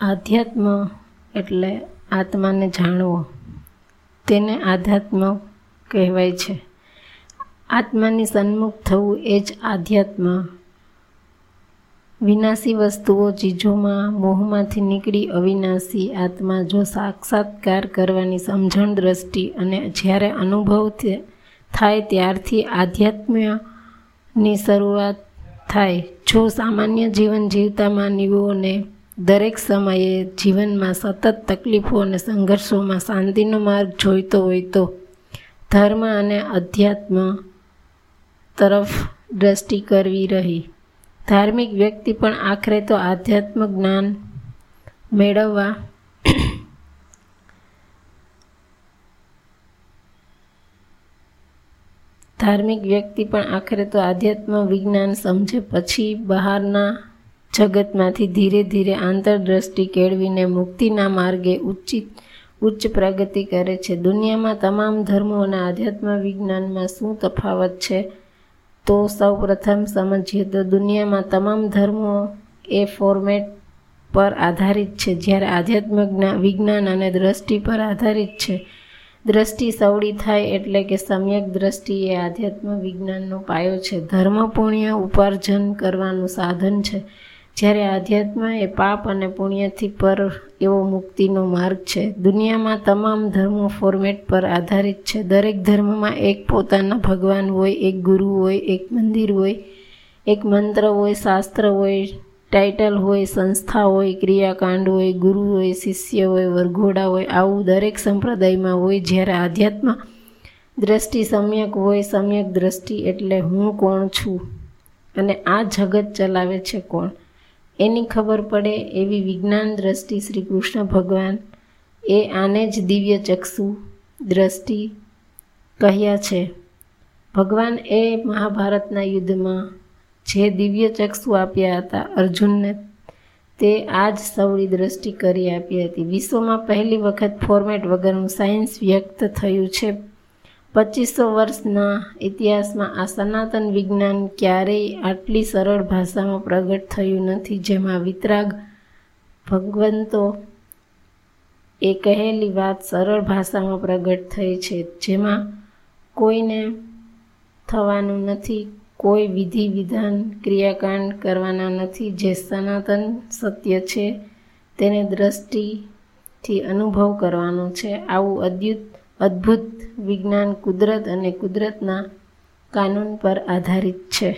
આધ્યાત્મ એટલે આત્માને જાણવો. તેને આધ્યાત્મ કહેવાય છે. આત્માની સન્મુખ થવું એ જ આધ્યાત્મ. વિનાશી વસ્તુઓ ચીજોમાં મોહમાંથી નીકળી અવિનાશી આત્મા જો સાક્ષાત્કાર કરવાની સમજણ, દ્રષ્ટિ અને જ્યારે અનુભવ થાય ત્યારથી આધ્યાત્મ્યની શરૂઆત થાય. જો સામાન્ય જીવન જીવતા માનવીઓને દરેક સમયે જીવનમાં સતત તકલીફો અને સંઘર્ષોમાં શાંતિનો માર્ગ જોઈતો હોય તો ધર્મ અને અધ્યાત્મ તરફ દ્રષ્ટિ કરવી રહી. ધાર્મિક વ્યક્તિ પણ આખરે તો આધ્યાત્મ જ્ઞાન મેળવવા ધાર્મિક વ્યક્તિ પણ આખરે તો આધ્યાત્મ વિજ્ઞાન સમજે. પછી બહારના જગતમાંથી ધીરે ધીરે આંતરદ્રષ્ટિ કેળવીને મુક્તિના માર્ગે ઉચ્ચિત, ઉચ્ચ પ્રગતિ કરે છે. દુનિયામાં તમામ ધર્મો અને આધ્યાત્મ વિજ્ઞાનમાં શું તફાવત છે? તો સૌ પ્રથમ સમજીએ તો દુનિયામાં તમામ ધર્મો એ ફોર્મેટ પર આધારિત છે, જ્યારે આધ્યાત્મ વિજ્ઞાન અને દ્રષ્ટિ પર આધારિત છે. દ્રષ્ટિ સવડી થાય એટલે કે સમ્યક દ્રષ્ટિ એ આધ્યાત્મ વિજ્ઞાનનો પાયો છે. ધર્મ પુણ્ય ઉપાર્જન કરવાનું સાધન છે. જ્યારે આધ્યાત્મ એ પાપ અને પુણ્યથી પર એવો મુક્તિનો માર્ગ છે, દુનિયામાં તમામ ધર્મો ફોર્મેટ પર આધારિત છે. દરેક ધર્મમાં એક પોતાના ભગવાન હોય, એક ગુરુ હોય, એક મંદિર હોય, એક મંત્ર હોય, શાસ્ત્ર હોય ટાઇટલ હોય, સંસ્થા હોય, ક્રિયાકાંડ હોય, ગુરુ હોય, શિષ્ય હોય, વરઘોડા હોય, આવું દરેક સંપ્રદાયમાં હોય. જ્યારે આધ્યાત્મ દ્રષ્ટિ સમ્યક હોય, સમ્યક દ્રષ્ટિ એટલે હું કોણ છું અને આ જગત ચલાવે છે કોણ? એની ખબર પડે એવી વિજ્ઞાન દ્રષ્ટિ શ્રી કૃષ્ણ ભગવાન એ આને જ દિવ્ય ચક્ષુ દ્રષ્ટિ કહ્યા છે. ભગવાન એ મહાભારતના યુદ્ધમાં જે દિવ્ય ચક્ષુ આપ્યા હતા અર્જુનને, તે આ જ સૌની દ્રષ્ટિ કરી આપી હતી. વિશ્વમાં પહેલી વખત ફોર્મેટ વગરનું સાયન્સ વ્યક્ત થયું છે. પચીસો વર્ષના ઇતિહાસમાં આ સનાતન વિજ્ઞાન ક્યારેય આટલી સરળ ભાષામાં પ્રગટ થયું નથી, જેમાં વિતરાગ ભગવંતો એ કહેલી વાત સરળ ભાષામાં પ્રગટ થઈ છે, જેમાં કોઈને થવાનું નથી, કોઈ વિધિ, વિધાન, ક્રિયાકાંડ કરવાના નથી, જે સનાતન સત્ય છે, તેને દ્રષ્ટિથી અનુભવ કરવાનો છે. આવું અદ્યુત અદ્ભુત વિજ્ઞાન કુદરત અને કુદરતના કાનૂન પર આધારિત છે.